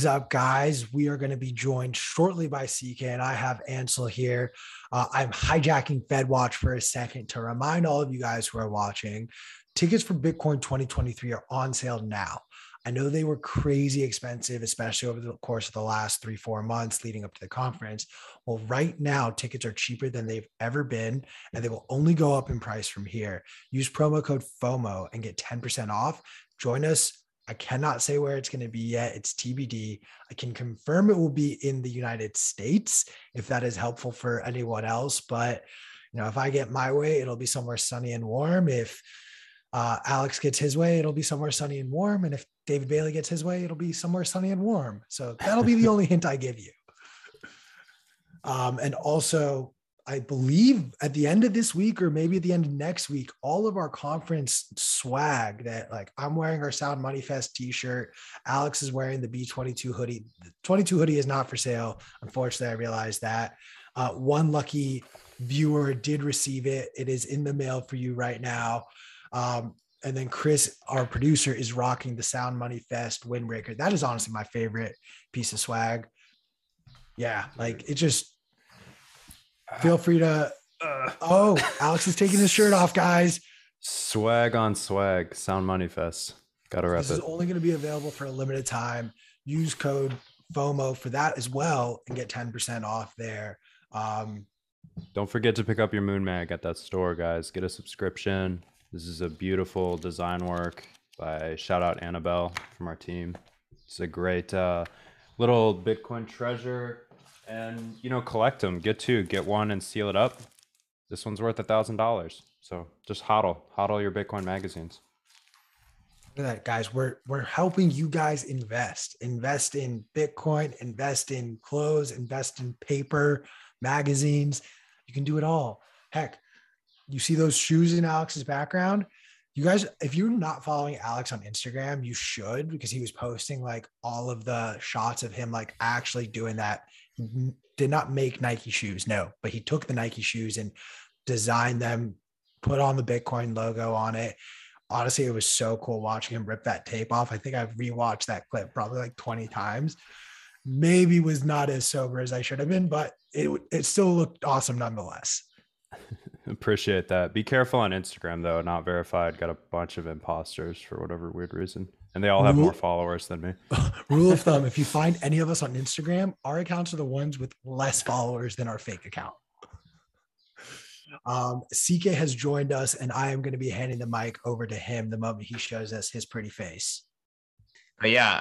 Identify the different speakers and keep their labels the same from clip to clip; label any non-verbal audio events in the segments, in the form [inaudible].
Speaker 1: Is up, guys? We are going to be joined shortly by CK, and I have Ansel here. Uh, I'm hijacking FedWatch for a second to remind all of you guys who are watching tickets for Bitcoin 2023 are on sale now. I know they were crazy expensive, especially over the course of the last three, four months leading up to the conference. Well, right now, tickets are cheaper than they've ever been, and they will only go up in price from here. Use promo code FOMO and get 10% off. Join us. I cannot say where it's going to be yet. It's TBD. I can confirm it will be in the United States if that is helpful for anyone else. But, you know, if I get my way, it'll be somewhere sunny and warm. If uh, Alex gets his way, it'll be somewhere sunny and warm. And if David Bailey gets his way, it'll be somewhere sunny and warm. So that'll be the [laughs] only hint I give you. Um, and also, I believe at the end of this week or maybe at the end of next week, all of our conference swag that like I'm wearing our Sound Money Fest t-shirt. Alex is wearing the B22 hoodie. The 22 hoodie is not for sale. Unfortunately, I realized that. Uh, one lucky viewer did receive it. It is in the mail for you right now. Um, and then Chris, our producer, is rocking the Sound Money Fest windbreaker. That is honestly my favorite piece of swag. Yeah, like it just feel free to. Uh, oh, Alex is taking his shirt off, guys.
Speaker 2: Swag on swag, Sound Money Fest. Got to wrap
Speaker 1: this
Speaker 2: it.
Speaker 1: is only going to be available for a limited time. Use code FOMO for that as well and get 10% off there. Um,
Speaker 2: Don't forget to pick up your Moon Mag at that store, guys. Get a subscription. This is a beautiful design work by shout out Annabelle from our team. It's a great uh, little Bitcoin treasure, and you know, collect them. Get two, get one, and seal it up. This one's worth a thousand dollars. So just hodl, hodl your Bitcoin magazines.
Speaker 1: Look at that, guys. We're we're helping you guys invest. Invest in Bitcoin, invest in clothes, invest in paper, magazines. You can do it all. Heck, you see those shoes in Alex's background. You guys, if you're not following Alex on Instagram, you should because he was posting like all of the shots of him like actually doing that. Did not make Nike shoes, no, but he took the Nike shoes and designed them, put on the Bitcoin logo on it. Honestly, it was so cool watching him rip that tape off. I think I've rewatched that clip probably like 20 times. Maybe was not as sober as I should have been, but it it still looked awesome nonetheless. [laughs]
Speaker 2: Appreciate that. Be careful on Instagram though, not verified. Got a bunch of imposters for whatever weird reason. And they all have
Speaker 1: Rule-
Speaker 2: more followers than me. [laughs]
Speaker 1: Rule of thumb if you [laughs] find any of us on Instagram, our accounts are the ones with less followers than our fake account. Um, CK has joined us, and I am going to be handing the mic over to him the moment he shows us his pretty face.
Speaker 3: But yeah,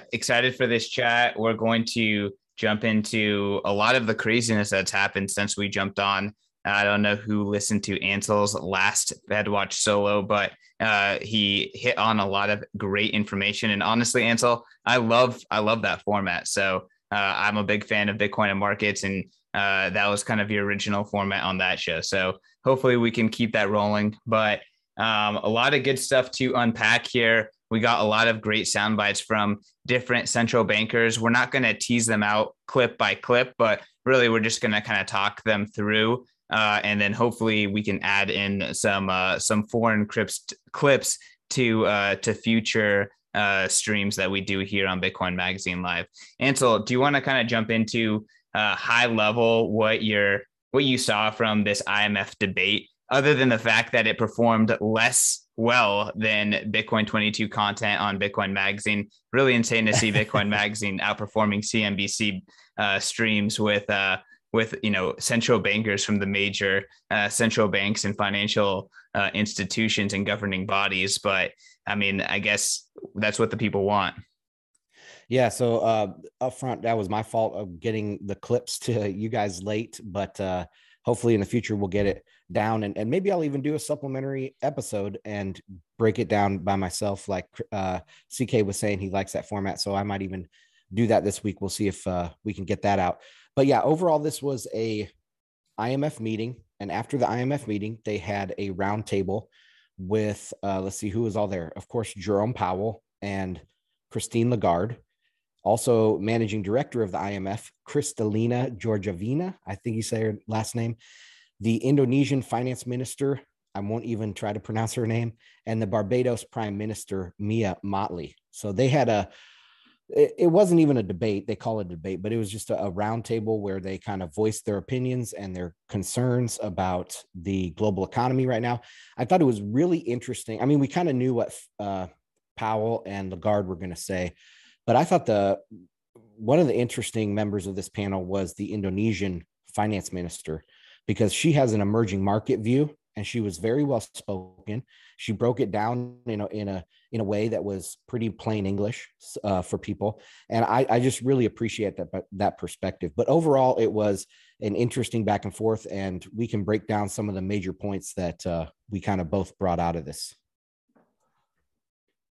Speaker 3: uh, excited for this chat. We're going to jump into a lot of the craziness that's happened since we jumped on. I don't know who listened to Ansel's last FedWatch solo, but uh, he hit on a lot of great information. And honestly, Ansel, I love I love that format. So uh, I'm a big fan of Bitcoin and markets, and uh, that was kind of your original format on that show. So hopefully we can keep that rolling. But um, a lot of good stuff to unpack here. We got a lot of great sound bites from different central bankers. We're not going to tease them out clip by clip, but really we're just going to kind of talk them through uh, and then hopefully we can add in some uh, some foreign clips clips to uh, to future uh, streams that we do here on Bitcoin Magazine Live. Ansel, do you want to kind of jump into uh, high level what your what you saw from this IMF debate, other than the fact that it performed less well than Bitcoin 22 content on Bitcoin Magazine? Really insane to see [laughs] Bitcoin Magazine outperforming CNBC uh, streams with uh, with you know central bankers from the major uh, central banks and financial uh, institutions and governing bodies. But I mean, I guess that's what the people want.
Speaker 4: Yeah. So uh, up front, that was my fault of getting the clips to you guys late, but uh, hopefully in the future we'll get it down and, and maybe I'll even do a supplementary episode and break it down by myself. Like uh, CK was saying, he likes that format. So I might even do that this week. We'll see if uh, we can get that out. But yeah, overall, this was a IMF meeting. And after the IMF meeting, they had a roundtable with, uh, let's see who was all there. Of course, Jerome Powell and Christine Lagarde. Also, managing director of the IMF, Kristalina Georgievna. I think you say her last name. The Indonesian finance minister, I won't even try to pronounce her name, and the Barbados prime minister, Mia Mottley. So they had a it, wasn't even a debate. They call it a debate, but it was just a, a roundtable where they kind of voiced their opinions and their concerns about the global economy right now. I thought it was really interesting. I mean, we kind of knew what uh, Powell and Lagarde were going to say, but I thought the one of the interesting members of this panel was the Indonesian finance minister because she has an emerging market view and she was very well spoken. She broke it down, you know, in a in a way that was pretty plain English uh, for people, and I, I just really appreciate that that perspective. But overall, it was an interesting back and forth, and we can break down some of the major points that uh, we kind of both brought out of this.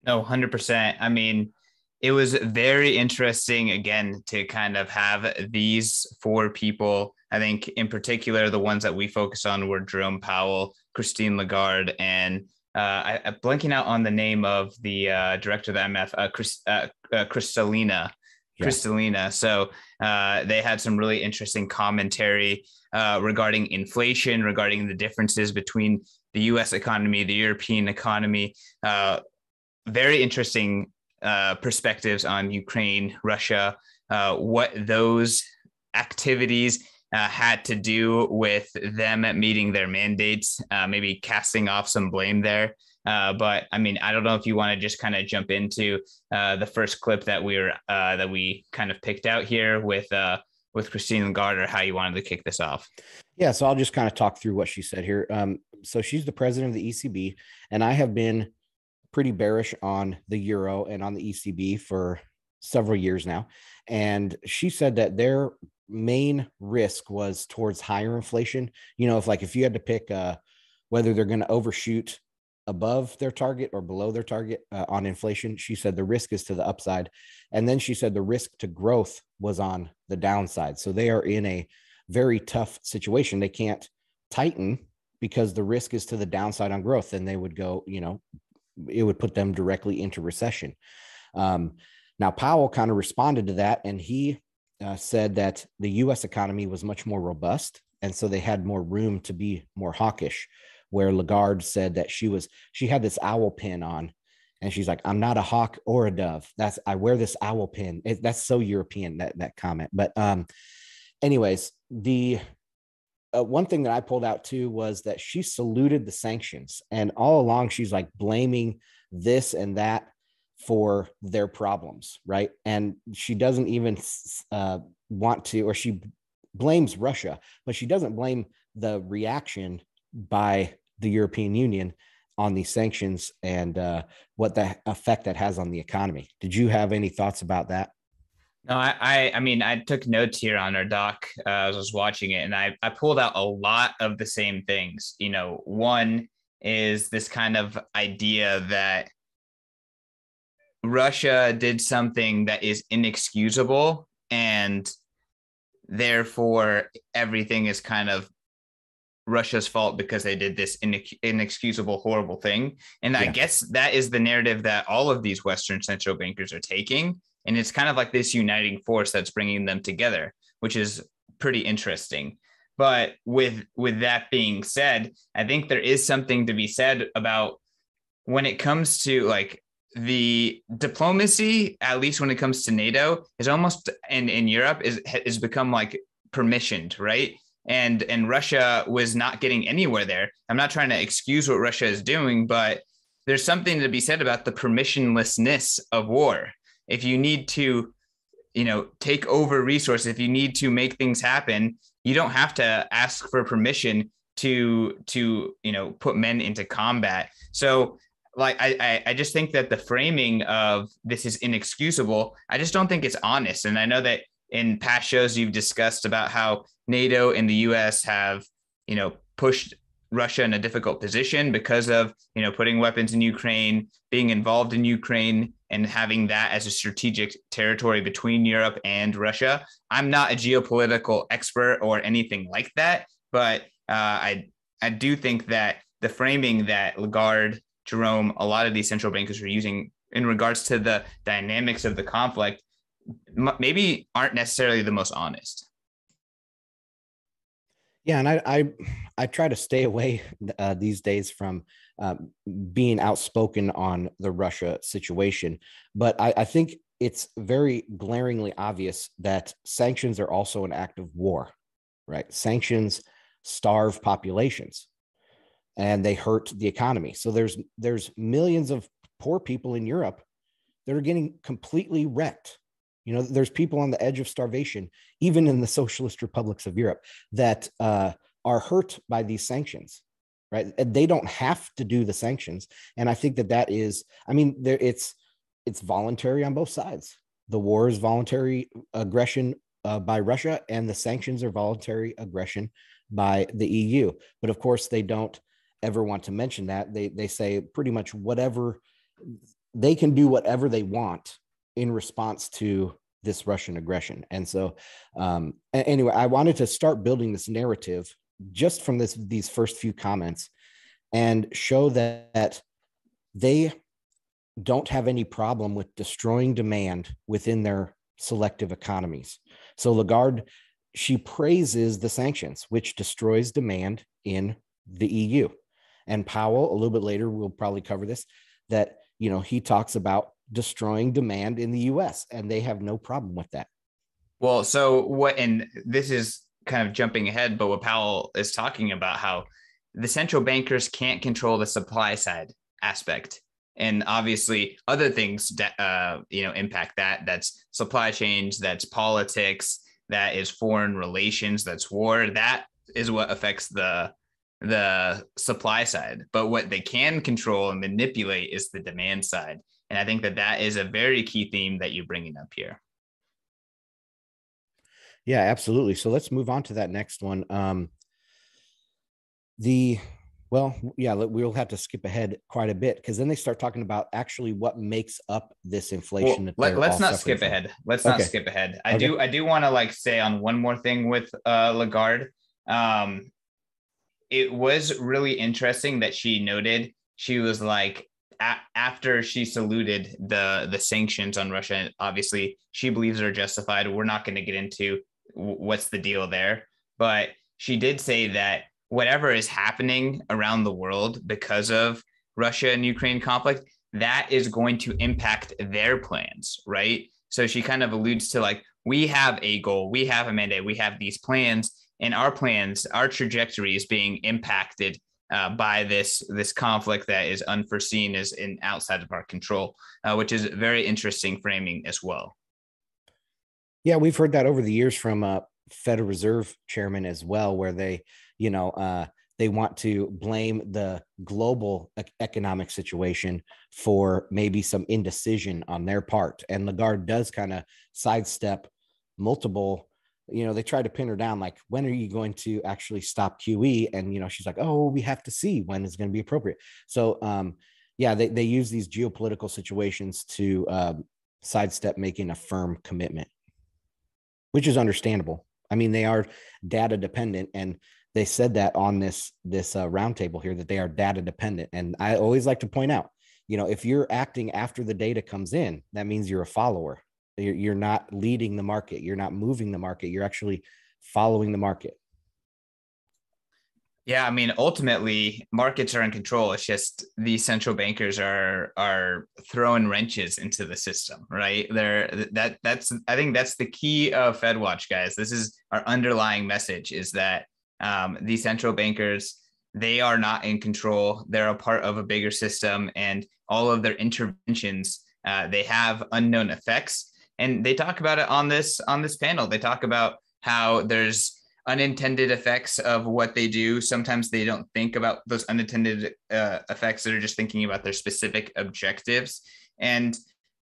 Speaker 3: No, hundred percent. I mean, it was very interesting again to kind of have these four people I think in particular, the ones that we focused on were Jerome Powell, Christine Lagarde, and I, am blanking out on the name of the uh, director of the IMF, uh, Chris, uh, uh, Kristalina. Yeah. Kristalina. So uh, they had some really interesting commentary regarding inflation, regarding the differences between the U.S. economy, the European economy. very interesting perspectives on Ukraine, Russia, what those activities uh, had to do with them meeting their mandates, uh, maybe casting off some blame there. Uh, but I mean, I don't know if you want to just kind of jump into uh, the first clip that we were uh, that we kind of picked out here with uh, with Christine Lagarde, or how you wanted to kick this off.
Speaker 4: Yeah, so I'll just kind of talk through what she said here. Um, so she's the president of the ECB, and I have been pretty bearish on the euro and on the ECB for several years now. And she said that their main risk was towards higher inflation. You know, if like if you had to pick uh, whether they're going to overshoot above their target or below their target uh, on inflation, she said the risk is to the upside. And then she said the risk to growth was on the downside. So they are in a very tough situation. They can't tighten because the risk is to the downside on growth. Then they would go, you know, it would put them directly into recession. Um, now, Powell kind of responded to that and he uh, said that the US economy was much more robust. And so they had more room to be more hawkish. Where Lagarde said that she was, she had this owl pin on and she's like, I'm not a hawk or a dove. That's, I wear this owl pin. It, that's so European, that, that comment. But, um, anyways, the, uh, one thing that I pulled out too was that she saluted the sanctions, and all along she's like blaming this and that for their problems, right? And she doesn't even uh, want to, or she blames Russia, but she doesn't blame the reaction by the European Union on these sanctions and uh, what the effect that has on the economy. Did you have any thoughts about that?
Speaker 3: No, I, I, I mean, I took notes here on our doc uh, as I was watching it, and I, I pulled out a lot of the same things. You know, one is this kind of idea that Russia did something that is inexcusable and therefore everything is kind of Russia's fault because they did this inexcusable, horrible thing. And yeah. I guess that is the narrative that all of these Western central bankers are taking. And it's kind of like this uniting force that's bringing them together, which is pretty interesting. But with with that being said, I think there is something to be said about when it comes to like the diplomacy, at least when it comes to NATO, is almost in, in Europe is has become like permissioned, right? And and Russia was not getting anywhere there. I'm not trying to excuse what Russia is doing, but there's something to be said about the permissionlessness of war. If you need to, you know, take over resources, if you need to make things happen, you don't have to ask for permission to to you know put men into combat. So like I, I just think that the framing of this is inexcusable. I just don't think it's honest. And I know that in past shows you've discussed about how NATO and the US have, you know, pushed Russia in a difficult position because of, you know, putting weapons in Ukraine, being involved in Ukraine and having that as a strategic territory between Europe and Russia. I'm not a geopolitical expert or anything like that, but uh, I I do think that the framing that Lagarde Jerome, a lot of these central bankers are using in regards to the dynamics of the conflict, maybe aren't necessarily the most honest.
Speaker 4: Yeah, and I I, I try to stay away uh, these days from uh, being outspoken on the Russia situation, but I, I think it's very glaringly obvious that sanctions are also an act of war, right? Sanctions starve populations and they hurt the economy. So there's there's millions of poor people in Europe that are getting completely wrecked. You know, there's people on the edge of starvation, even in the socialist republics of Europe, that uh, are hurt by these sanctions. Right? They don't have to do the sanctions, and I think that that is. I mean, there it's it's voluntary on both sides. The war is voluntary aggression uh, by Russia, and the sanctions are voluntary aggression by the EU. But of course, they don't ever want to mention that. They they say pretty much whatever they can do whatever they want in response to this Russian aggression. And so, um, anyway, I wanted to start building this narrative just from this these first few comments and show that, that they don't have any problem with destroying demand within their selective economies. So Lagarde, she praises the sanctions, which destroys demand in the EU. And Powell, a little bit later, we'll probably cover this, that you know he talks about destroying demand in the US, and they have no problem with that.
Speaker 3: Well, so what, and this is kind of jumping ahead, but what Powell is talking about how the central bankers can't control the supply side aspect. And obviously other things that uh, you know impact that. That's supply chains that's politics that is foreign relations that's war. That is what affects the the supply side but what they can control and manipulate is the demand side and i think that that is a very key theme that you're bringing up here
Speaker 4: yeah absolutely so let's move on to that next one um the well, yeah, we'll have to skip ahead quite a bit because then they start talking about actually what makes up this inflation.
Speaker 3: Well, let, us not skip from. ahead. Let's okay. not skip ahead. I okay. do I do want to like say on one more thing with uh Lagarde. Um it was really interesting that she noted she was like a- after she saluted the the sanctions on Russia, obviously she believes they're justified. We're not going to get into w- what's the deal there, but she did say that whatever is happening around the world because of Russia and Ukraine conflict, that is going to impact their plans, right? So she kind of alludes to like, we have a goal, we have a mandate, we have these plans, and our plans, our trajectory is being impacted uh, by this this conflict that is unforeseen, is in outside of our control, uh, which is very interesting framing as well.
Speaker 4: Yeah, we've heard that over the years from uh, Federal Reserve chairman as well, where they you know, uh, they want to blame the global economic situation for maybe some indecision on their part. And Lagarde does kind of sidestep multiple, you know, they try to pin her down like, when are you going to actually stop QE? And, you know, she's like, oh, we have to see when it's going to be appropriate. So, um, yeah, they, they use these geopolitical situations to um, sidestep making a firm commitment, which is understandable. I mean, they are data dependent and they said that on this this uh, roundtable here that they are data dependent and i always like to point out you know if you're acting after the data comes in that means you're a follower you're, you're not leading the market you're not moving the market you're actually following the market
Speaker 3: yeah, I mean, ultimately, markets are in control. It's just these central bankers are are throwing wrenches into the system, right? They're that that's I think that's the key of Fed Watch, guys. This is our underlying message: is that um, these central bankers, they are not in control. They're a part of a bigger system, and all of their interventions, uh, they have unknown effects. And they talk about it on this on this panel. They talk about how there's unintended effects of what they do. Sometimes they don't think about those unintended uh, effects. that are just thinking about their specific objectives. And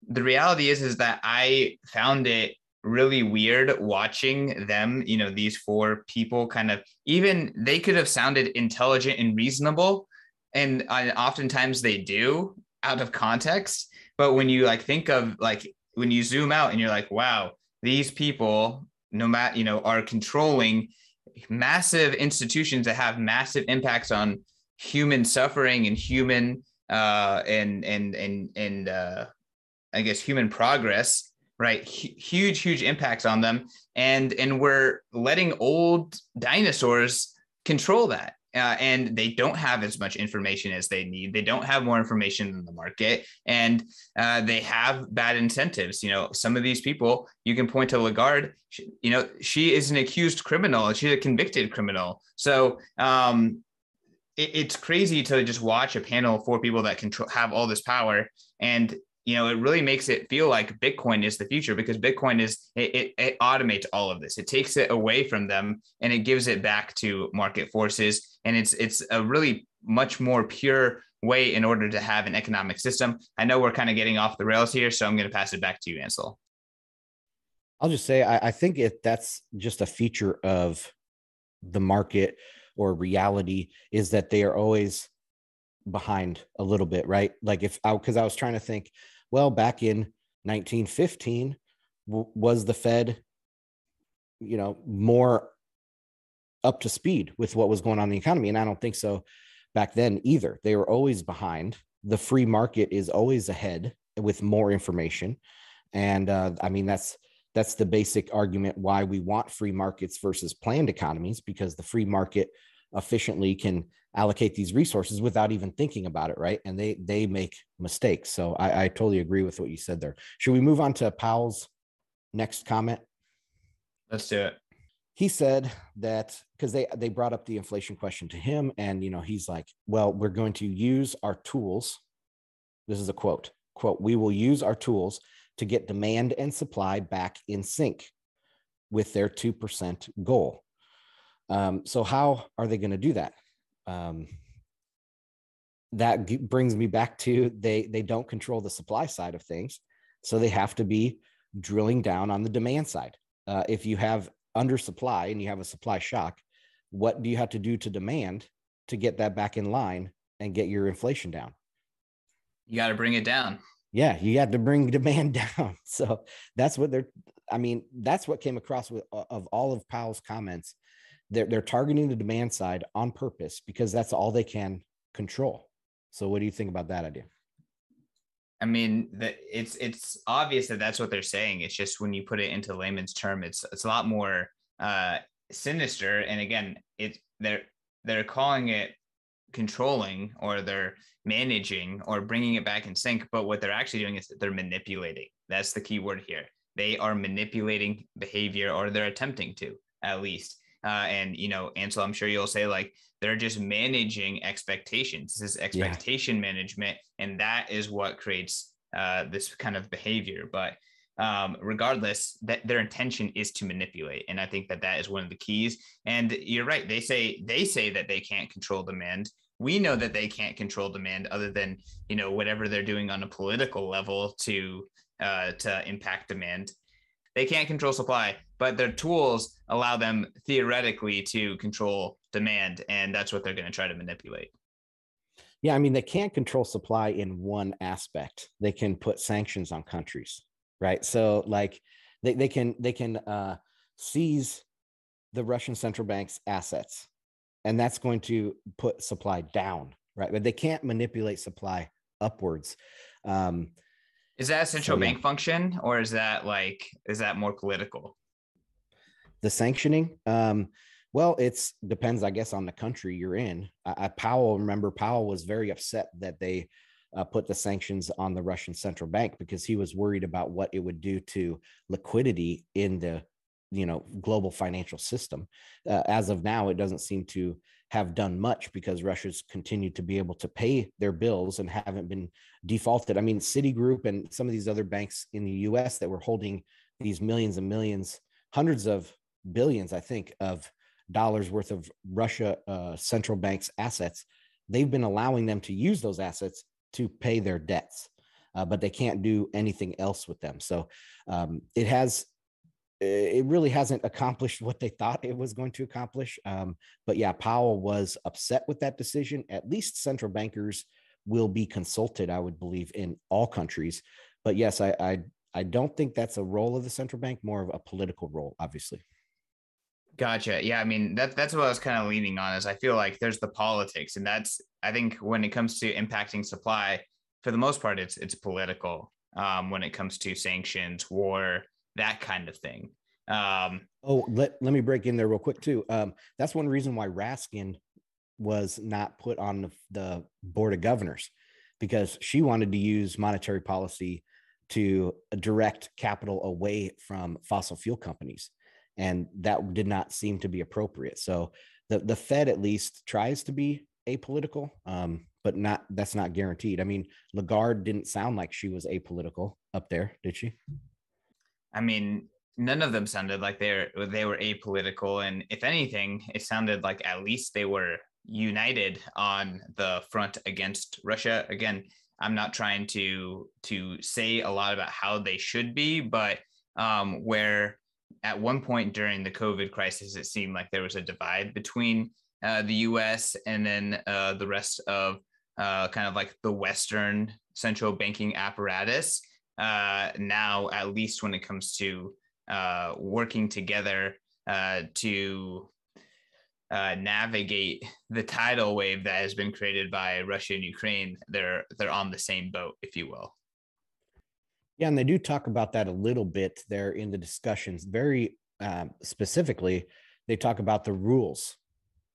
Speaker 3: the reality is, is that I found it really weird watching them, you know, these four people kind of even they could have sounded intelligent and reasonable. And uh, oftentimes they do out of context. But when you like think of like when you zoom out and you're like, wow, these people, no matter, you know, are controlling massive institutions that have massive impacts on human suffering and human uh and and and and uh I guess human progress right? H- huge, huge impacts on them, and and we're letting old dinosaurs control that. Uh, and they don't have as much information as they need. They don't have more information than the market, and uh, they have bad incentives. You know, some of these people, you can point to Lagarde. She, you know, she is an accused criminal. She's a convicted criminal. So um, it, it's crazy to just watch a panel of four people that control have all this power and you know, it really makes it feel like Bitcoin is the future because Bitcoin is it, it, it, automates all of this. It takes it away from them and it gives it back to market forces. And it's it's a really much more pure way in order to have an economic system. I know we're kind of getting off the rails here, so I'm going to pass it back to you, Ansel.
Speaker 4: I'll just say I, I think it that's just a feature of the market or reality is that they are always behind a little bit, right? Like if I because I was trying to think well, back in 1915, w- was the Fed, you know, more up to speed with what was going on in the economy? And I don't think so back then either. They were always behind. The free market is always ahead with more information. And uh, I mean, that's that's the basic argument why we want free markets versus planned economies because the free market efficiently can allocate these resources without even thinking about it right? And they they make mistakes. So i, I totally agree with what you said there. Should we move on to powell's next comment?
Speaker 3: Let's do it.
Speaker 4: He said that because they they brought up the inflation question to him and you know he's like well we're going to use our tools. This is a quote quote we will use our tools to get demand and supply back in sync with their 2% goal um, so how are they going to do that? Um, that g- brings me back to they they don't control the supply side of things, so they have to be drilling down on the demand side. Uh, if you have undersupply and you have a supply shock, what do you have to do to demand to get that back in line and get your inflation down?
Speaker 3: You got to bring it down.
Speaker 4: Yeah, you have to bring [laughs] demand down. So that's what they're. I mean, that's what came across with of all of Powell's comments they're, they're targeting the demand side on purpose because that's all they can control. So what do you think about that idea?
Speaker 3: I mean, the, it's it's obvious that that's what they're saying. It's just when you put it into layman's term, it's it's a lot more uh, sinister. And again, it they're they're calling it controlling or they're managing or bringing it back in sync. But what they're actually doing is they're manipulating. That's the key word here. They are manipulating behavior, or they're attempting to at least. Uh, and you know, Ansel, I'm sure you'll say like they're just managing expectations. This is expectation yeah. management, and that is what creates uh, this kind of behavior. But um, regardless, that their intention is to manipulate, and I think that that is one of the keys. And you're right; they say they say that they can't control demand. We know that they can't control demand, other than you know whatever they're doing on a political level to uh, to impact demand. They can't control supply, but their tools allow them theoretically to control demand. And that's what they're going to try to manipulate.
Speaker 4: Yeah, I mean, they can't control supply in one aspect. They can put sanctions on countries, right? So, like, they, they can they can uh, seize the Russian central bank's assets, and that's going to put supply down, right? But they can't manipulate supply upwards. Um,
Speaker 3: is that a central so, bank yeah. function, or is that like is that more political?
Speaker 4: The sanctioning, um, well, it's depends, I guess, on the country you're in. I, I Powell, remember, Powell was very upset that they uh, put the sanctions on the Russian central bank because he was worried about what it would do to liquidity in the you know global financial system. Uh, as of now, it doesn't seem to have done much because Russia's continued to be able to pay their bills and haven't been defaulted. I mean, Citigroup and some of these other banks in the US that were holding these millions and millions, hundreds of billions, I think, of dollars worth of Russia uh, central bank's assets, they've been allowing them to use those assets to pay their debts. Uh, but they can't do anything else with them. So um, it has it really hasn't accomplished what they thought it was going to accomplish. Um, but yeah, Powell was upset with that decision. At least central bankers will be consulted, I would believe, in all countries. But yes, I, I I don't think that's a role of the central bank, more of a political role, obviously.
Speaker 3: Gotcha. Yeah, I mean that that's what I was kind of leaning on. Is I feel like there's the politics, and that's I think when it comes to impacting supply, for the most part, it's it's political. Um, when it comes to sanctions, war, that kind of thing. Um,
Speaker 4: oh, let, let me break in there real quick too. Um, that's one reason why Raskin was not put on the, the board of governors because she wanted to use monetary policy to direct capital away from fossil fuel companies. And that did not seem to be appropriate. So the, the Fed at least tries to be apolitical, um, but not that's not guaranteed. I mean, Lagarde didn't sound like she was apolitical up there, did she?
Speaker 3: I mean, none of them sounded like they were they were apolitical, and if anything, it sounded like at least they were united on the front against Russia. Again, I'm not trying to to say a lot about how they should be, but um, where at one point during the COVID crisis, it seemed like there was a divide between uh, the U.S. and then uh, the rest of uh, kind of like the Western central banking apparatus. Uh, now, at least when it comes to uh, working together uh, to uh, navigate the tidal wave that has been created by Russia and Ukraine, they're they're on the same boat, if you will.
Speaker 4: Yeah, and they do talk about that a little bit there in the discussions. Very um, specifically, they talk about the rules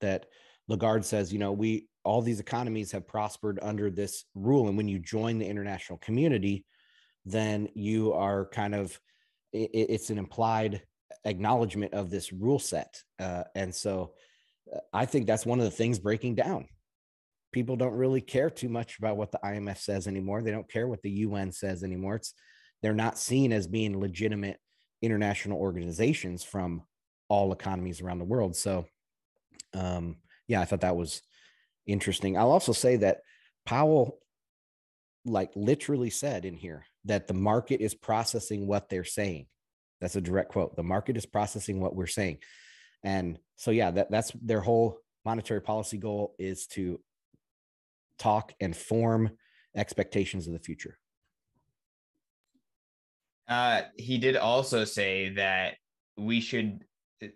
Speaker 4: that Lagarde says. You know, we all these economies have prospered under this rule, and when you join the international community, then you are kind of it, it's an implied acknowledgement of this rule set, uh, and so I think that's one of the things breaking down. People don't really care too much about what the IMF says anymore. They don't care what the UN says anymore. It's they're not seen as being legitimate international organizations from all economies around the world. So, um, yeah, I thought that was interesting. I'll also say that Powell, like, literally said in here that the market is processing what they're saying. That's a direct quote. The market is processing what we're saying. And so, yeah, that, that's their whole monetary policy goal is to talk and form expectations of the future.
Speaker 3: Uh, he did also say that we should,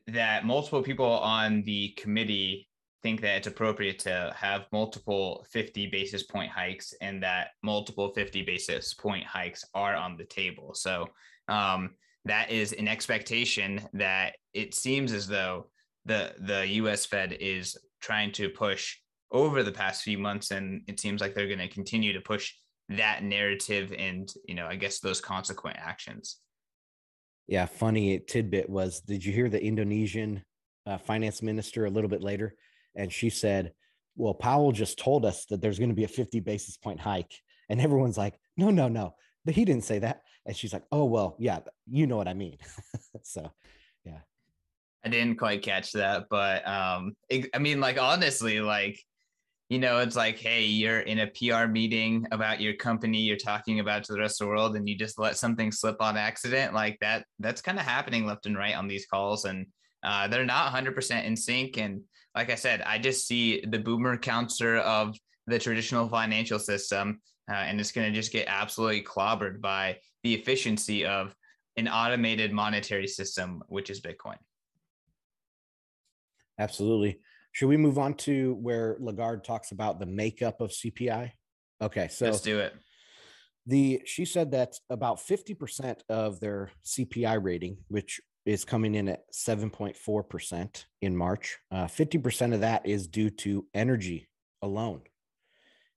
Speaker 3: that multiple people on the committee think that it's appropriate to have multiple 50 basis point hikes and that multiple 50 basis point hikes are on the table. So, um, that is an expectation that it seems as though the the US Fed is trying to push over the past few months and it seems like they're going to continue to push that narrative and you know I guess those consequent actions.
Speaker 4: Yeah, funny tidbit was did you hear the Indonesian uh, finance minister a little bit later and she said, "Well, Powell just told us that there's going to be a 50 basis point hike." And everyone's like, "No, no, no. But he didn't say that." And she's like, "Oh, well, yeah, you know what I mean." [laughs] so, yeah.
Speaker 3: I didn't quite catch that, but um, it, I mean, like honestly, like you know, it's like, hey, you're in a PR meeting about your company, you're talking about to the rest of the world, and you just let something slip on accident, like that. That's kind of happening left and right on these calls, and uh, they're not 100% in sync. And like I said, I just see the boomer counter of the traditional financial system, uh, and it's going to just get absolutely clobbered by the efficiency of an automated monetary system, which is Bitcoin.
Speaker 4: Absolutely. Should we move on to where Lagarde talks about the makeup of CPI? Okay, so
Speaker 3: let's do it.
Speaker 4: The she said that about 50% of their CPI rating, which is coming in at 7.4% in March, uh, 50% of that is due to energy alone.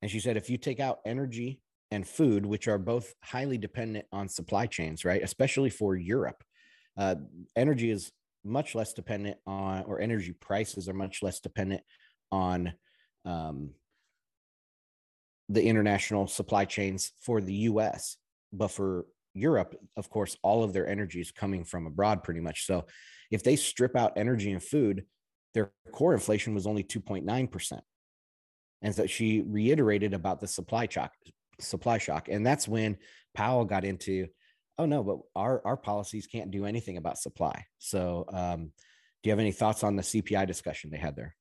Speaker 4: And she said if you take out energy and food, which are both highly dependent on supply chains, right? Especially for Europe. Uh, energy is much less dependent on, or energy prices are much less dependent on um, the international supply chains for the US. But for Europe, of course, all of their energy is coming from abroad pretty much. So if they strip out energy and food, their core inflation was only 2.9%. And so she reiterated about the supply shock, supply shock. And that's when Powell got into oh no, but our our policies can't do anything about supply. So, um, do you have any thoughts on the CPI discussion they had there?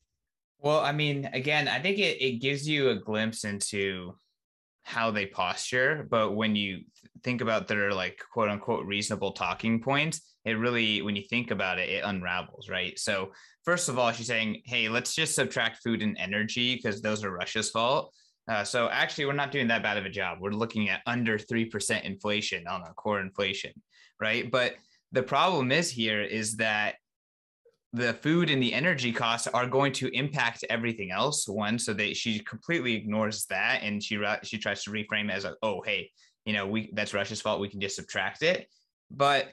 Speaker 3: Well, I mean, again, I think it, it gives you a glimpse into how they posture, but when you think about their like quote unquote reasonable talking points, it really, when you think about it, it unravels, right? So, first of all, she's saying, hey, let's just subtract food and energy because those are Russia's fault. Uh, so actually, we're not doing that bad of a job. We're looking at under 3% inflation on our core inflation, right? But the problem is here is that the food and the energy costs are going to impact everything else. One, so that she completely ignores that and she she tries to reframe it as a, oh hey, you know, we that's Russia's fault. We can just subtract it. But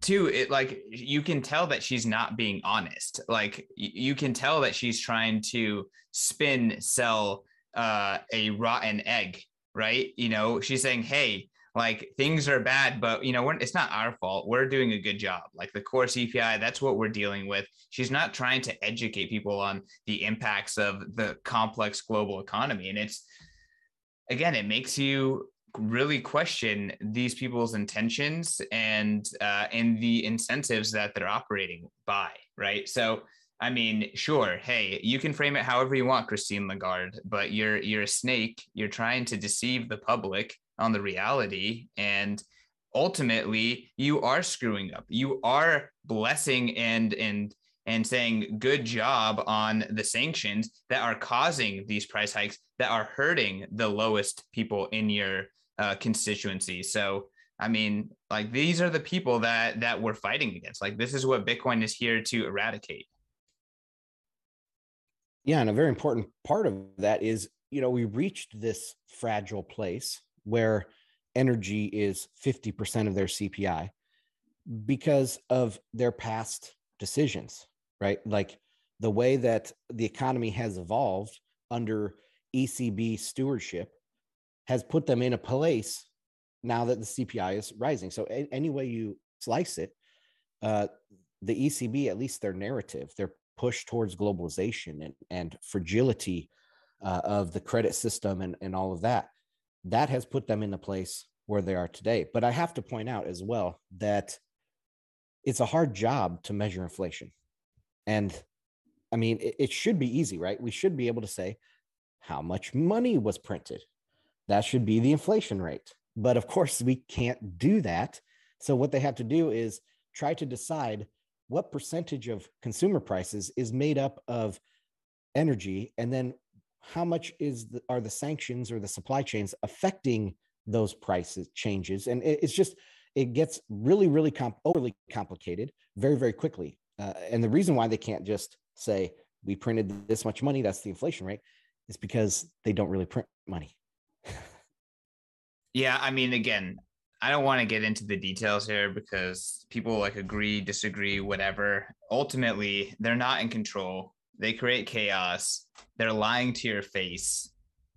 Speaker 3: two, it like you can tell that she's not being honest. Like you can tell that she's trying to spin sell uh, a rotten egg, right? You know, she's saying, hey, like things are bad, but you know, it's not our fault. We're doing a good job. Like the core CPI, that's what we're dealing with. She's not trying to educate people on the impacts of the complex global economy. And it's, again, it makes you really question these people's intentions and uh, and the incentives that they're operating by, right? So, I mean, sure, hey, you can frame it however you want, Christine Lagarde, but you're you're a snake. You're trying to deceive the public on the reality and ultimately you are screwing up. You are blessing and and and saying good job on the sanctions that are causing these price hikes that are hurting the lowest people in your uh, constituency. So i mean like these are the people that that we're fighting against. Like this is what bitcoin is here to eradicate.
Speaker 4: Yeah and a very important part of that is you know we reached this fragile place where energy is 50% of their CPI because of their past decisions, right? Like the way that the economy has evolved under ECB stewardship has put them in a place now that the CPI is rising. So, a- any way you slice it, uh, the ECB, at least their narrative, their push towards globalization and, and fragility uh, of the credit system and, and all of that that has put them in the place where they are today. But I have to point out as well that it's a hard job to measure inflation. And I mean, it, it, should be easy, right? We should be able to say how much money was printed. That should be the inflation rate. But of course, we can't do that. So, what they have to do is try to decide what percentage of consumer prices is made up of energy and then how much is the, are the sanctions or the supply chains affecting those prices changes? And it, it's just it gets really really comp- overly complicated very very quickly. Uh, and the reason why they can't just say we printed this much money that's the inflation rate is because they don't really print money. [laughs]
Speaker 3: Yeah i mean again i don't want to get into the details here because people like agree disagree whatever. Ultimately they're not in control they create chaos. They're lying to your face.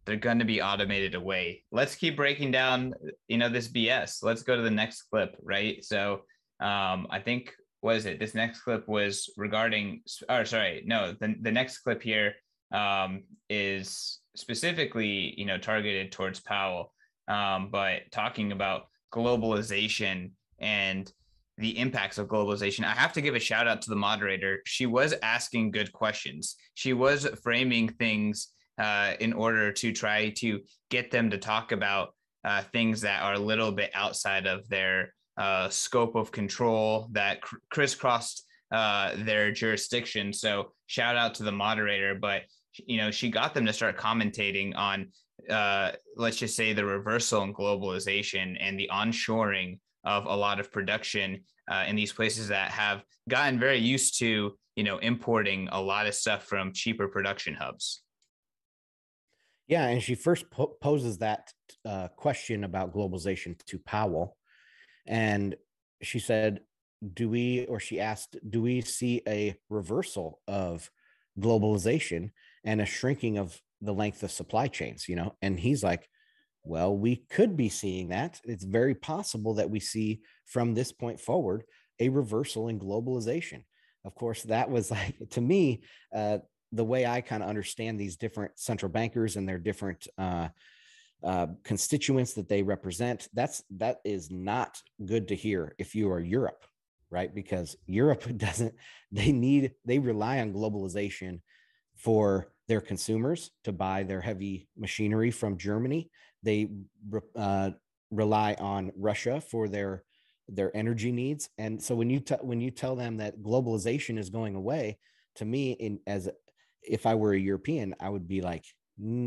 Speaker 3: They're going to be automated away. Let's keep breaking down, you know, this BS. Let's go to the next clip, right? So, um, I think was it this next clip was regarding or sorry no the, the next clip here um, is specifically you know targeted towards powell um, but talking about globalization and the impacts of globalization. I have to give a shout out to the moderator. She was asking good questions. She was framing things uh, in order to try to get them to talk about uh, things that are a little bit outside of their uh, scope of control that cr- crisscrossed uh, their jurisdiction. So shout out to the moderator, but you know she got them to start commentating on uh, let's just say the reversal in globalization and the onshoring of a lot of production uh, in these places that have gotten very used to you know importing a lot of stuff from cheaper production hubs.
Speaker 4: Yeah and she first po- poses that uh, question about globalization to powell. And she said do we or she asked do we see a reversal of globalization and a shrinking of the length of supply chains? You know and he's like well, we could be seeing that. It's very possible that we see from this point forward a reversal in globalization. Of course, that was [laughs] like, to me, uh, the way I kind of understand these different central bankers and their different uh, uh, constituents that they represent. That's that is not good to hear if you are Europe, right? Because Europe [laughs] doesn't. They need they rely on globalization for their consumers to buy their heavy machinery from Germany. They uh, rely on Russia for their their energy needs. And so when you t- when you tell them that globalization is going away, to me, in as if I were a European, I would be like,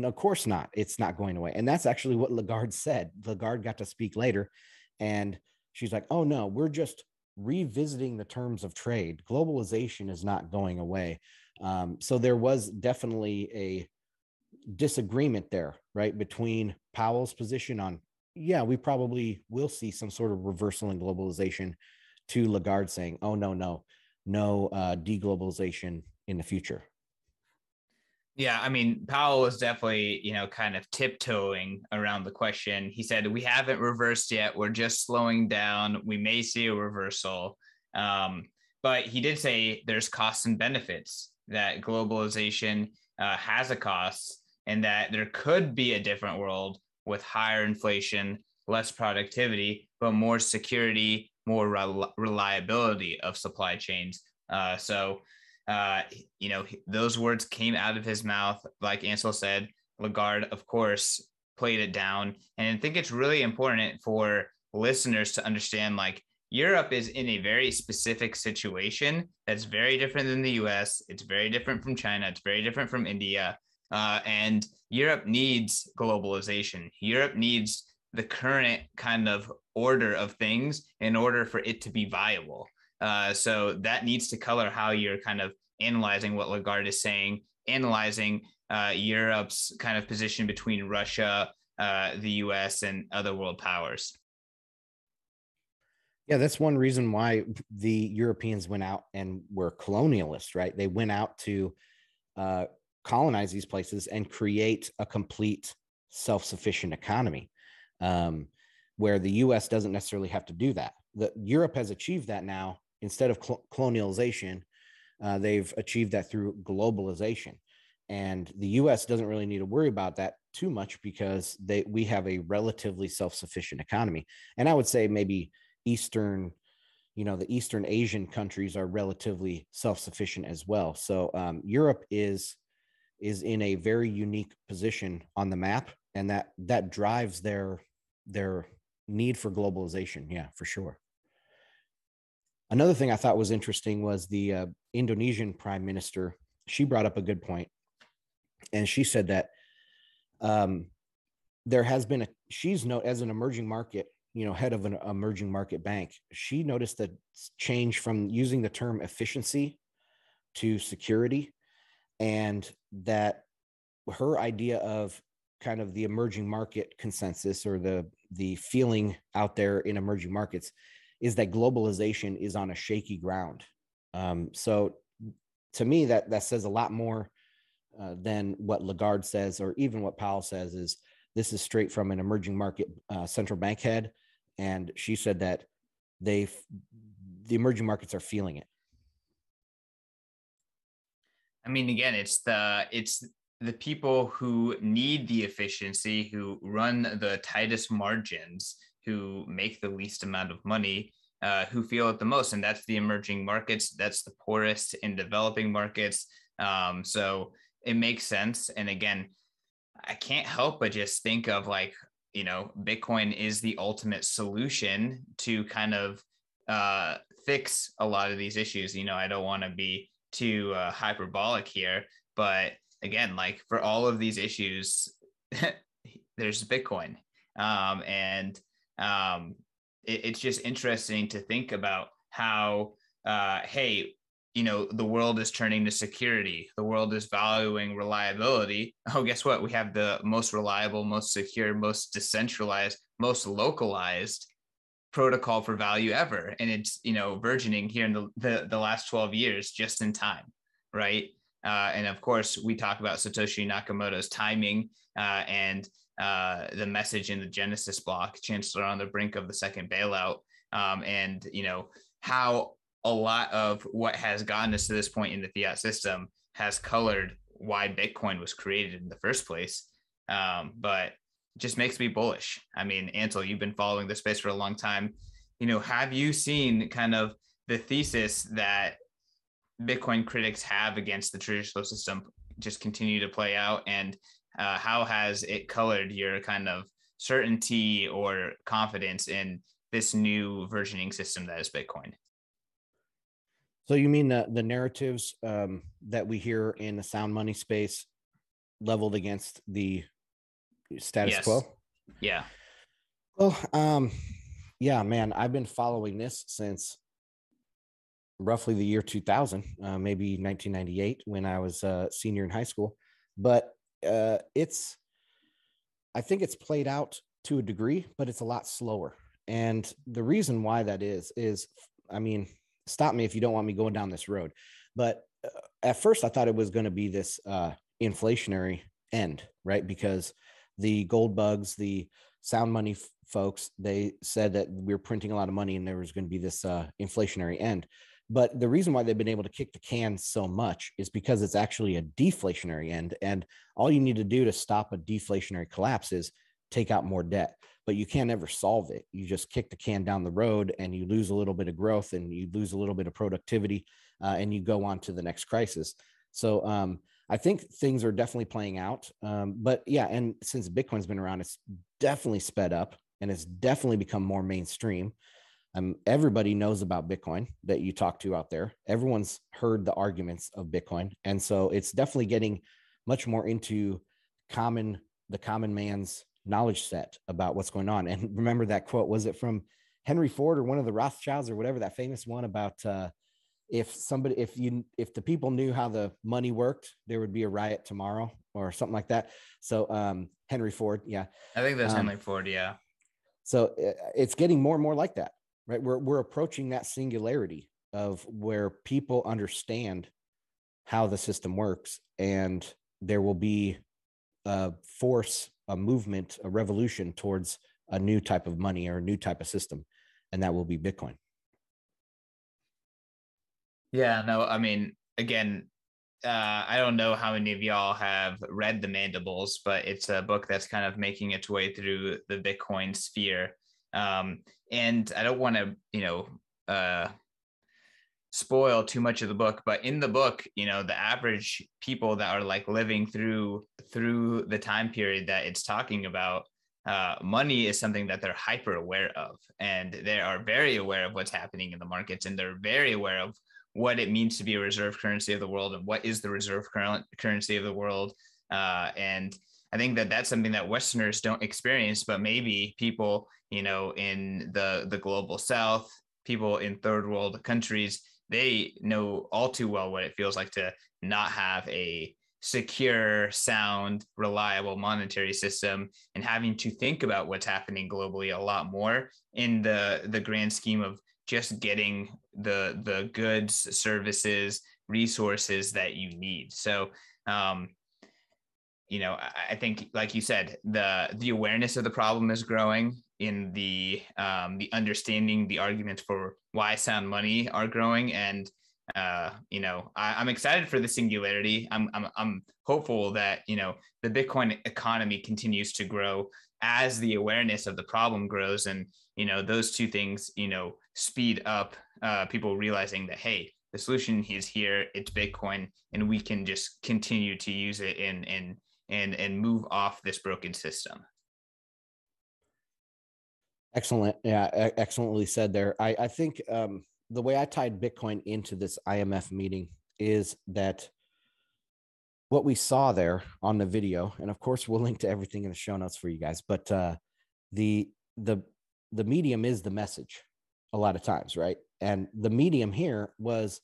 Speaker 4: of course not. It's not going away. And that's actually what Lagarde said. Lagarde got to speak later, and she's like, oh no, we're just revisiting the terms of trade. Globalization is not going away. Um, so there was definitely a disagreement there, right, between Powell's position on, yeah, we probably will see some sort of reversal in globalization, to Lagarde saying, oh, no, no, no uh, deglobalization in the future.
Speaker 3: Yeah, I mean, Powell was definitely, you know, kind of tiptoeing around the question. He said, We haven't reversed yet. We're just slowing down. We may see a reversal. Um, but he did say there's costs and benefits, that globalization uh, has a cost, and that there could be a different world with higher inflation, less productivity, but more security, more reliability of supply chains. Uh, so, uh, you know, those words came out of his mouth. Like Ansel said, Lagarde, of course, played it down. And I think it's really important for listeners to understand like Europe is in a very specific situation that's very different than the US. It's very different from China. It's very different from India. Uh, and Europe needs globalization. Europe needs the current kind of order of things in order for it to be viable. Uh, so that needs to color how you're kind of analyzing what Lagarde is saying, analyzing uh, Europe's kind of position between Russia, uh, the US, and other world powers.
Speaker 4: Yeah, that's one reason why the Europeans went out and were colonialists, right? They went out to uh, colonize these places and create a complete self sufficient economy um, where the US doesn't necessarily have to do that. The, Europe has achieved that now instead of cl- colonialization, uh, they've achieved that through globalization. And the US doesn't really need to worry about that too much because they we have a relatively self-sufficient economy. And I would say maybe Eastern, you know, the Eastern Asian countries are relatively self-sufficient as well. So um, Europe is is in a very unique position on the map, and that that drives their their need for globalization. Yeah, for sure. Another thing I thought was interesting was the uh, Indonesian prime minister. She brought up a good point, and she said that um, there has been a she's no as an emerging market, you know, head of an emerging market bank. She noticed the change from using the term efficiency to security, and that her idea of kind of the emerging market consensus or the the feeling out there in emerging markets is that globalization is on a shaky ground. Um, so to me, that that says a lot more uh, than what Lagarde says, or even what Powell says. Is this is straight from an emerging market uh, central bank head, and she said that they the emerging markets are feeling it.
Speaker 3: I mean, again, it's the it's the people who need the efficiency, who run the tightest margins, who make the least amount of money uh, who feel it the most and that's the emerging markets that's the poorest in developing markets um, so it makes sense and again i can't help but just think of like you know bitcoin is the ultimate solution to kind of uh, fix a lot of these issues. You know i don't want to be too uh, hyperbolic here but again like for all of these issues [laughs] there's bitcoin. Um, and um, it, it's just interesting to think about how, uh, hey, you know, the world is turning to security. The world is valuing reliability. [laughs] Oh, guess what? We have the most reliable, most secure, most decentralized, most localized protocol for value ever. And it's, you know, burgeoning here in the, the, the last 12 years, just in time, right? Uh, and of course, we talk about Satoshi Nakamoto's timing uh, and uh, the message in the Genesis block, Chancellor on the brink of the second bailout, um, and you know how a lot of what has gotten us to this point in the fiat system has colored why Bitcoin was created in the first place. Um, but just makes me bullish. I mean, Ansel, you've been following the space for a long time. You know, have you seen kind of the thesis that Bitcoin critics have against the traditional system just continue to play out? And uh, how has it colored your kind of certainty or confidence in this new versioning system that is Bitcoin?
Speaker 4: So you mean the, the narratives um, that we hear in the sound money space leveled against the status yes. quo?
Speaker 3: Yeah.
Speaker 4: Well, um, yeah, man, I've been following this since roughly the year 2000, uh, maybe 1998 when I was a senior in high school. But uh, it's, I think it's played out to a degree, but it's a lot slower. And the reason why that is, is, I mean, stop me if you don't want me going down this road. But uh, at first, I thought it was going to be this uh, inflationary end, right? Because the gold bugs, the sound money f- folks, they said that we are printing a lot of money and there was going to be this uh, inflationary end. But the reason why they've been able to kick the can so much is because it's actually a deflationary end. And all you need to do to stop a deflationary collapse is take out more debt. But you can't ever solve it. You just kick the can down the road and you lose a little bit of growth and you lose a little bit of productivity uh, and you go on to the next crisis. So um, I think things are definitely playing out. Um, but yeah, and since Bitcoin's been around, it's definitely sped up and it's definitely become more mainstream. Um, everybody knows about Bitcoin that you talk to out there. Everyone's heard the arguments of Bitcoin, and so it's definitely getting much more into common the common man's knowledge set about what's going on. And [laughs] remember that quote was it from Henry Ford or one of the Rothschilds or whatever that famous one about uh, if somebody if you if the people knew how the money worked, there would be a riot tomorrow or something like that. So um, Henry Ford, yeah,
Speaker 3: I think that's um, Henry Ford, yeah.
Speaker 4: So uh, it's getting more and more like that right? We're, we're approaching that singularity of where people understand how the system works and there will be a force, a movement, a revolution towards a new type of money or a new type of system. And that will be Bitcoin.
Speaker 3: Yeah, no, I mean, again, uh, I don't know how many of y'all have read The Mandibles, but it's a book that's kind of making its way through the Bitcoin sphere. Um, and I don't want to, you know, uh, spoil too much of the book, but in the book, you know, the average people that are like living through through the time period that it's talking about, uh, money is something that they're hyper aware of, and they are very aware of what's happening in the markets, and they're very aware of what it means to be a reserve currency of the world and what is the reserve currency of the world. Uh, and I think that that's something that Westerners don't experience, but maybe people you know, in the the global south, people in third world countries, they know all too well what it feels like to not have a secure, sound, reliable monetary system and having to think about what's happening globally a lot more in the the grand scheme of just getting the the goods, services, resources that you need. So um, you know, I, I think, like you said, the the awareness of the problem is growing in the um, the understanding the arguments for why sound money are growing. And uh, you know I, am excited for the singularity. I'm, I'm i'm hopeful that you know the bitcoin economy continues to grow as the awareness of the problem grows and you know those two things you know speed up uh, people realizing that hey the solution is here it's bitcoin and we can just continue to use it and and and and move off this broken system
Speaker 4: Excellent. Yeah, excellently said there. I, I think um, the way I tied Bitcoin into this IMF meeting is that what we saw there on the video, and of course we'll link to everything in the show notes for you guys, but uh, the the the medium is the message a lot of times, right? And the medium here was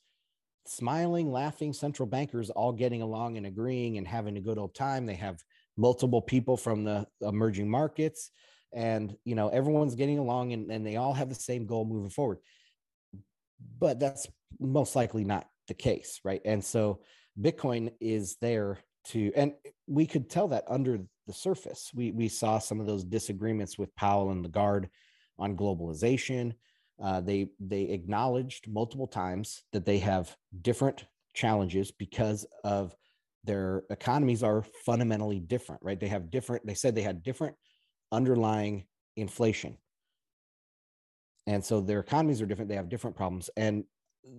Speaker 4: smiling, laughing central bankers all getting along and agreeing and having a good old time. They have multiple people from the emerging markets and you know everyone's getting along and, and they all have the same goal moving forward. But that's most likely not the case right? And so bitcoin is there to and we could tell that under the surface. We we saw some of those disagreements with powell and lagarde on globalization. Uh, they they acknowledged multiple times that they have different challenges because of their economies are fundamentally different right? They have different they said they had different underlying inflation. And so their economies are different, they have different problems. And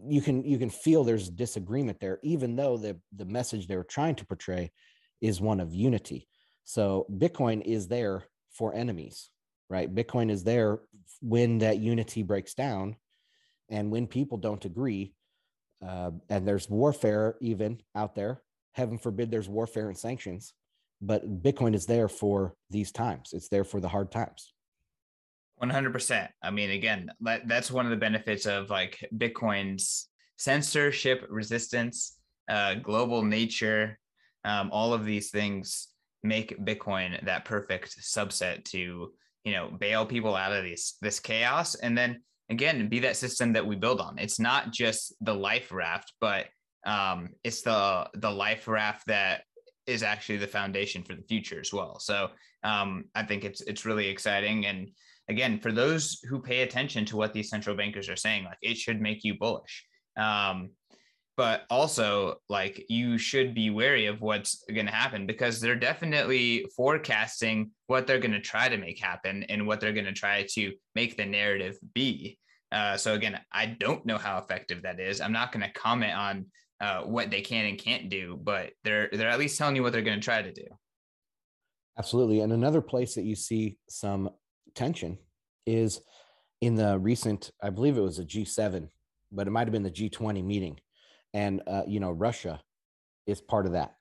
Speaker 4: you can you can feel there's disagreement there, even though the, the message they're trying to portray is one of unity. So Bitcoin is there for enemies, right? Bitcoin is there when that unity breaks down and when people don't agree. Uh, and there's warfare even out there. Heaven forbid there's warfare and sanctions but Bitcoin is there for these times. It's there for the hard times.
Speaker 3: 100%. I mean, again, that, that's one of the benefits of like Bitcoin's censorship resistance, uh, global nature, um, all of these things make Bitcoin that perfect subset to you know bail people out of this this chaos and then again be that system that we build on it's not just the life raft but um, it's the the life raft that is actually the foundation for the future as well. So um, i think it's it's really exciting. And again for those who pay attention to what these central bankers are saying like it should make you bullish. Um, but also like you should be wary of what's going to happen because they're definitely forecasting what they're going to try to make happen and what they're going to try to make the narrative be. Uh, so again i don't know how effective that is. I'm not going to comment on uh, what they can and can't do but they're they're at least telling you what they're going to try to do
Speaker 4: absolutely and another place that you see some tension is in the recent i believe it was a g7 but it might have been the g20 meeting and uh, you know Russia is part of that.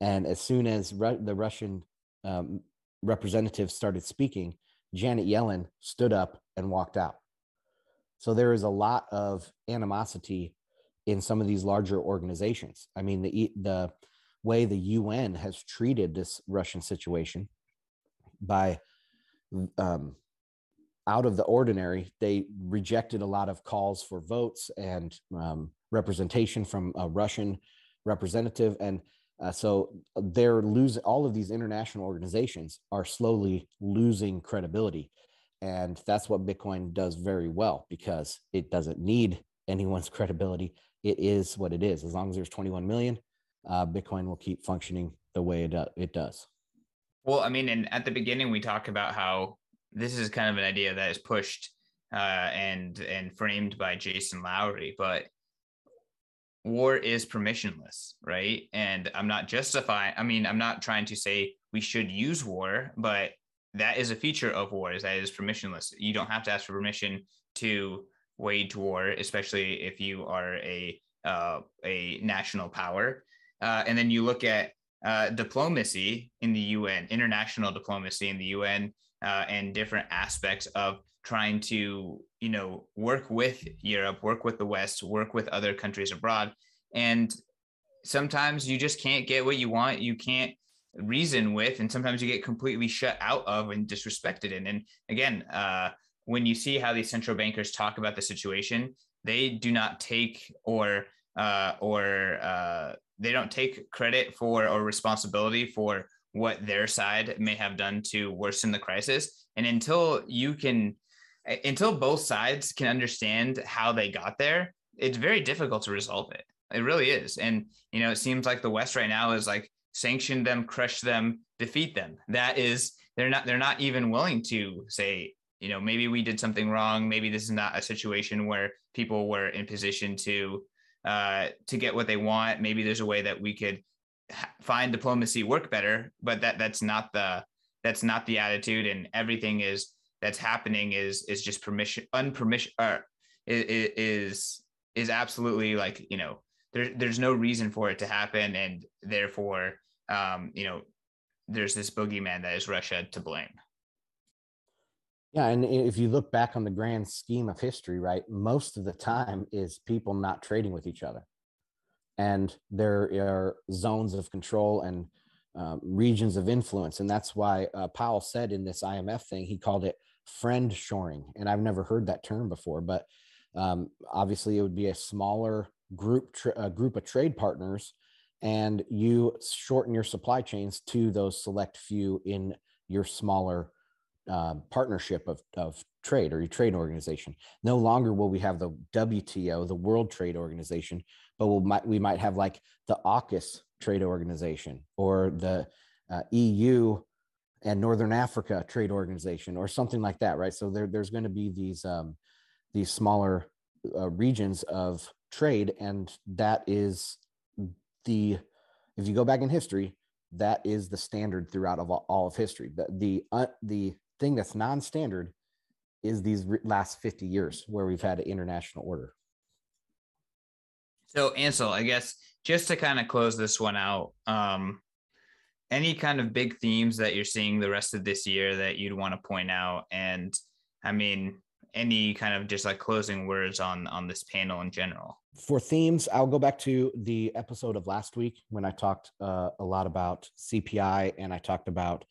Speaker 4: And as soon as Ru- the Russian um, representative started speaking, Janet Yellen stood up and walked out. So there is a lot of animosity in some of these larger organizations. I mean, the the way the UN has treated this Russian situation by um, out of the ordinary, they rejected a lot of calls for votes and um, representation from a Russian representative. And uh, so they're losing all of these international organizations are slowly losing credibility. And that's what Bitcoin does very well because it doesn't need anyone's [laughs] credibility. It is what it is. As long as there's 21 million, uh, Bitcoin will keep functioning the way it, uh, it does.
Speaker 3: Well, I mean, and at the beginning, we talked about how this is kind of an idea that is pushed uh, and and framed by Jason Lowery, but war is permissionless, right? And I'm not justifying, I mean, I'm not trying to say we should use war, but that is a feature of war is that it is permissionless. You don't have to ask for permission to wage war, especially if you are a uh, a national power. Uh, and then you look at uh, diplomacy in the UN, international diplomacy in the UN, uh, and different aspects of trying to you know work with europe work with the west work with other countries abroad and sometimes you just can't get what you want you can't reason with and sometimes you get completely shut out of and disrespected in and again uh, when you see how these central bankers talk about the situation they do not take or uh, or uh, they don't take credit for or responsibility for what their side may have done to worsen the crisis and until you can until both sides can understand how they got there, it's very difficult to resolve it. It really is. And, you know, it seems like the West right now is like sanction them, crush them, defeat them. That is, they're not, they're not even willing to say, you know, maybe we did something wrong. Maybe this is not a situation where people were in position to, uh, to get what they want. Maybe there's a way that we could find diplomacy work better, but that that's not the, that's not the attitude. And everything is, that's happening is is just permission unpermission or is is absolutely like you know there, there's no reason for it to happen and therefore um you know there's this boogeyman that is russia to blame
Speaker 4: yeah and if you look back on the grand scheme of history right most of the time is people not trading with each other and there are zones of control and um, regions of influence and that's why uh, powell said in this imf thing he called it friend shoring. And I've never heard that term before, but um, obviously it would be a smaller group, tra- a group of trade partners, and you shorten your supply chains to those select few in your smaller uh, partnership of, of trade or trade organization. No longer will we have the WTO, the World Trade Organization, but we'll, might, we might have like the AUKUS trade organization or the uh, EU and Northern Africa Trade Organization or something like that, right? So there, there's going to be these um, these smaller uh, regions of trade, and that is the if you go back in history, that is the standard throughout of all, all of history. The the uh, the thing that's non-standard is these last 50 years where we've had an international order.
Speaker 3: So Ansel, I guess just to kind of close this one out, um, any kind of big themes that you're seeing the rest of this year that you'd want to point out and i mean any kind of just like closing words on on this panel in general
Speaker 4: for themes, I'll go back to the episode of last week when I talked uh, a lot about CPI and I talked about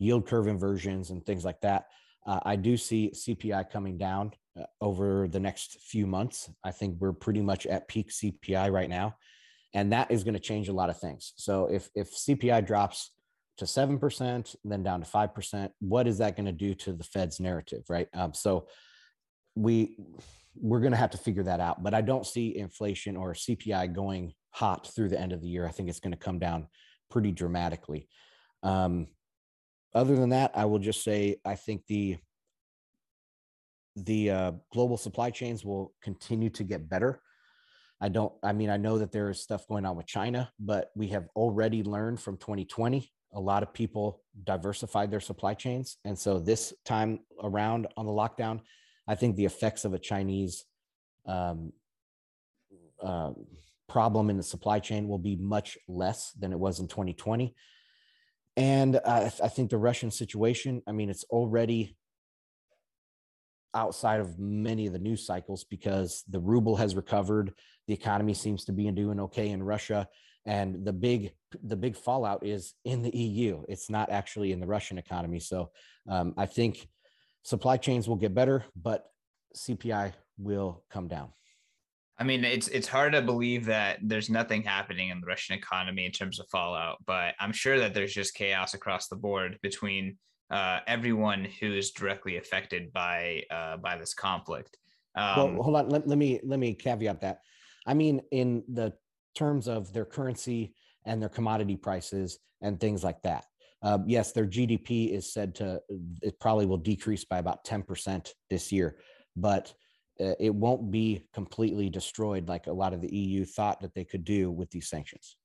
Speaker 4: yield curve inversions and things like that. Uh, I do see CPI coming down uh, over the next few months. I think we're pretty much at peak CPI right now, and that is going to change a lot of things. So if if CPI drops to seven percent, then down to five percent, what is that going to do to the Fed's narrative, right? Um, so we we're going to have to figure that out. But I don't see inflation or CPI going hot through the end of the year. I think it's going to come down pretty dramatically. Um, other than that, I will just say I think the the uh, global supply chains will continue to get better. I don't. I mean, I know that there is stuff going on with China, but we have already learned from 2020. A lot of people diversified their supply chains, and so this time around on the lockdown, I think the effects of a Chinese um, uh, problem in the supply chain will be much less than it was in 2020. And I, I think the Russian situation, I mean, it's already outside of many of the news cycles because the ruble has recovered. The economy seems to be doing okay in russia. And the big the big fallout is in the eu it's not actually in the russian economy. So um, i think supply chains will get better but cpi will come down
Speaker 3: I mean, it's it's hard to believe that there's nothing happening in the Russian economy in terms of fallout, but I'm sure that there's just chaos across the board between uh, everyone who is directly affected by uh, by this conflict.
Speaker 4: Um, well, hold on. Let, let me let me caveat that. I mean, in the terms of their currency and their commodity prices and things like that. Uh, yes, their GDP is said to it probably will decrease by about ten percent this year, but it won't be completely destroyed like a lot of the EU thought that they could do with these sanctions.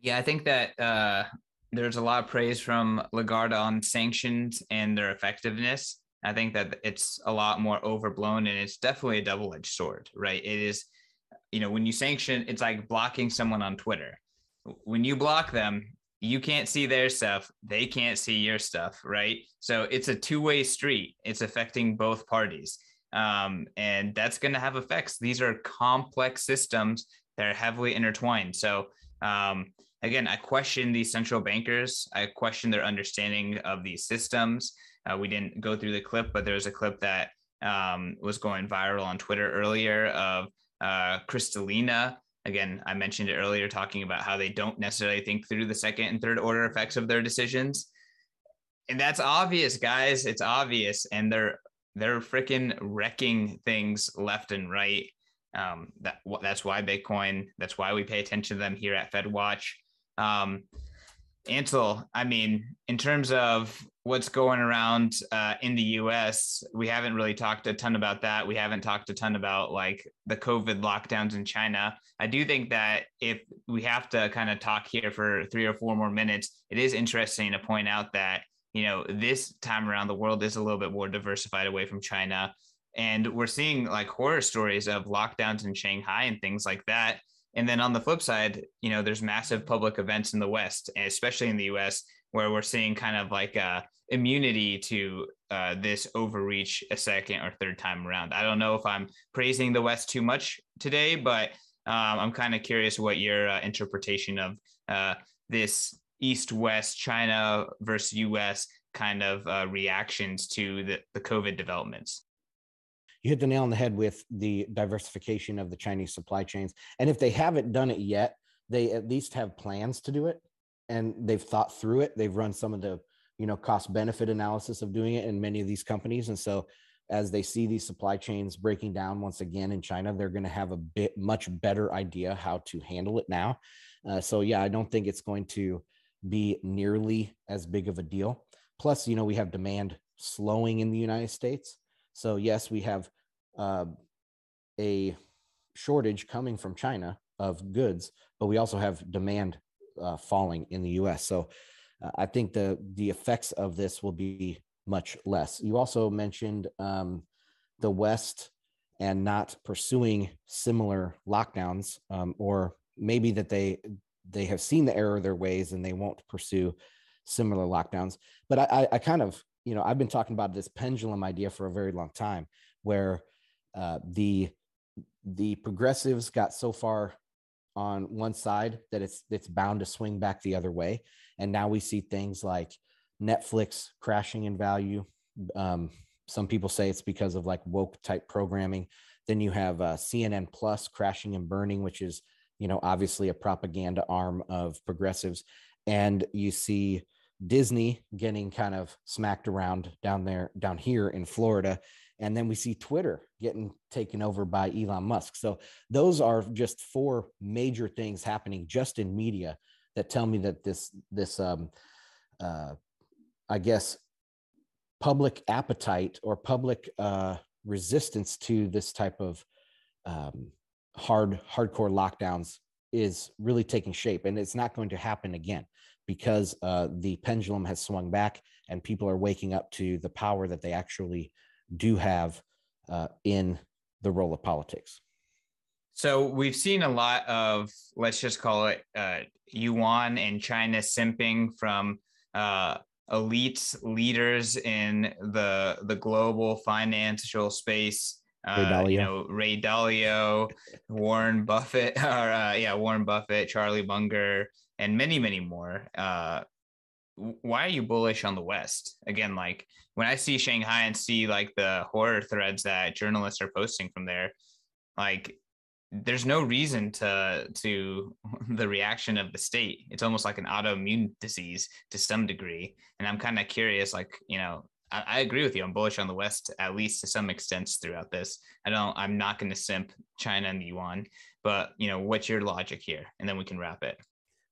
Speaker 3: Yeah, I think that uh, there's a lot of praise from Lagarde on sanctions and their effectiveness. I think that it's a lot more overblown and it's definitely a double edged sword, right? It is, you know, when you sanction, it's like blocking someone on Twitter. When you block them, you can't see their stuff they can't see your stuff right? So it's a two-way street. It's affecting both parties. Um, and that's going to have effects. These are complex systems. That are heavily intertwined. So um, again i question these central bankers. I question their understanding of these systems. Uh, we didn't go through the clip but there was a clip that um, was going viral on twitter earlier of uh, kristalina Again, I mentioned it earlier, talking about how they don't necessarily think through the second and third order effects of their decisions. And that's obvious, guys. It's obvious. And they're they're freaking wrecking things left and right. Um, that that's why Bitcoin. That's why we pay attention to them here at FedWatch. Um, Ansel, I mean, in terms of what's going around uh, in the US, we haven't really talked a ton about that. We haven't talked a ton about like the COVID lockdowns in China. I do think that if we have to kind of talk here for three or four more minutes, it is interesting to point out that, you know, this time around the world is a little bit more diversified away from China. And we're seeing like horror stories of lockdowns in Shanghai and things like that and then on the flip side, you know, there's massive public events in the West, especially in the US, where we're seeing kind of like a immunity to uh, this overreach a second or third time around. I don't know if I'm praising the West too much today, but um, I'm kind of curious what your uh, interpretation of uh, this East West China versus US kind of uh, reactions to the, the COVID developments
Speaker 4: you hit the nail on the head with the diversification of the Chinese supply chains. And if they haven't done it yet, they at least have plans to do it and they've thought through it. They've run some of the, you know, cost benefit analysis of doing it in many of these companies. And so as they see these supply chains breaking down once again in China, they're going to have a bit much better idea how to handle it now. Uh, so yeah, I don't think it's going to be nearly as big of a deal. Plus, you know, we have demand slowing in the United States. So yes, we have uh, a shortage coming from China of goods, but we also have demand uh, falling in the U.S. So uh, I think the the effects of this will be much less. You also mentioned um, the West and not pursuing similar lockdowns, um, or maybe that they they have seen the error of their ways and they won't pursue similar lockdowns. But I, I, kind of you know, I've been talking about this pendulum idea for a very long time where uh, the the progressives got so far on one side that it's it's bound to swing back the other way, and now we see things like Netflix crashing in value. Um, some people say it's because of like woke type programming. Then you have uh, CNN Plus crashing and burning, which is you know obviously a propaganda arm of progressives, and you see Disney getting kind of smacked around down there, down here in Florida. And then we see Twitter getting taken over by Elon Musk. So those are just four major things happening just in media that tell me that this, this, um, uh, I guess, public appetite or public uh, resistance to this type of um, hard, hardcore lockdowns is really taking shape and it's not going to happen again because uh, the pendulum has swung back and people are waking up to the power that they actually do have uh, in the role of politics.
Speaker 3: So we've seen a lot of, let's just call it uh, yuan and China simping from uh, elite leaders in the the global financial space. Uh, you know, Ray Dalio, Warren Buffett, [laughs] or uh, yeah, Warren Buffett, Charlie Munger, and many, many more. Uh, why are you bullish on the West? Again, like when I see Shanghai and see like the horror threads that journalists are posting from there, like there's no reason to to [laughs] the reaction of the state. It's almost like an autoimmune disease to some degree. And I'm kind of curious, like, you know, I, I, agree with you. I'm bullish on the West, at least to some extent throughout this. I don't, I'm not going to simp China and the yuan, but you know, what's your logic here? And then we can wrap it.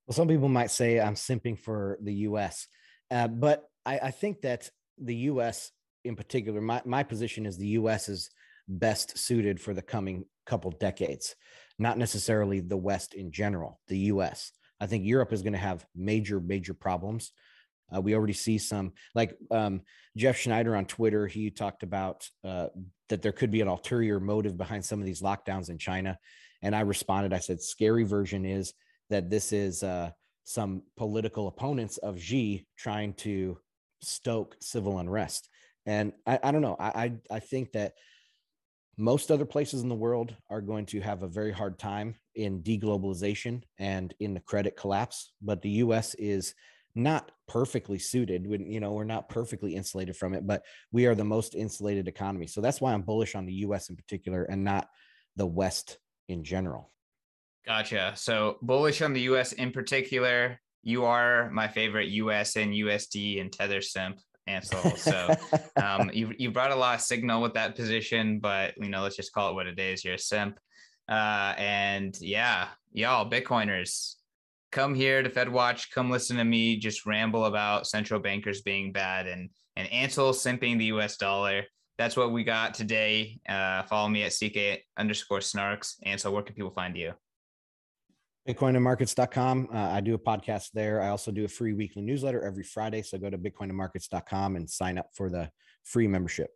Speaker 4: Well, some people might say I'm simping for the U.S., uh, but I, I, think that the U.S. in particular, my my position is the U.S. is best suited for the coming couple decades, not necessarily the West in general. The U.S. I think Europe is going to have major major problems. Uh, we already see some like um, Jeff Snider on Twitter. He talked about uh, that there could be an ulterior motive behind some of these lockdowns in China, and I responded. I said, "Scary version is." That this is uh, some political opponents of Xi trying to stoke civil unrest. And I, I don't know. I, I, I think that most other places in the world are going to have a very hard time in deglobalization and in the credit collapse. But the U.S. is not perfectly suited. When you know we're not perfectly insulated from it, but we are the most insulated economy. So that's why I'm bullish on the U.S. in particular, and not the West in general.
Speaker 3: Gotcha. So bullish on the US in particular. You are my favorite US and USD and Tether simp, Ansel. So [laughs] um, you you brought a lot of signal with that position, but you know, let's just call it what it is. You're a simp. Uh, and yeah, y'all, Bitcoiners, come here to Fed Watch. Come listen to me just ramble about central bankers being bad and and Ansel simping the US dollar. That's what we got today. Uh, follow me at CK underscore snarks. Ansel, where can people find you?
Speaker 4: bitcoinandmarkets.com. Uh, I do a podcast there. I also do a free weekly newsletter every Friday. So go to bitcoinandmarkets.com and sign up for the free membership.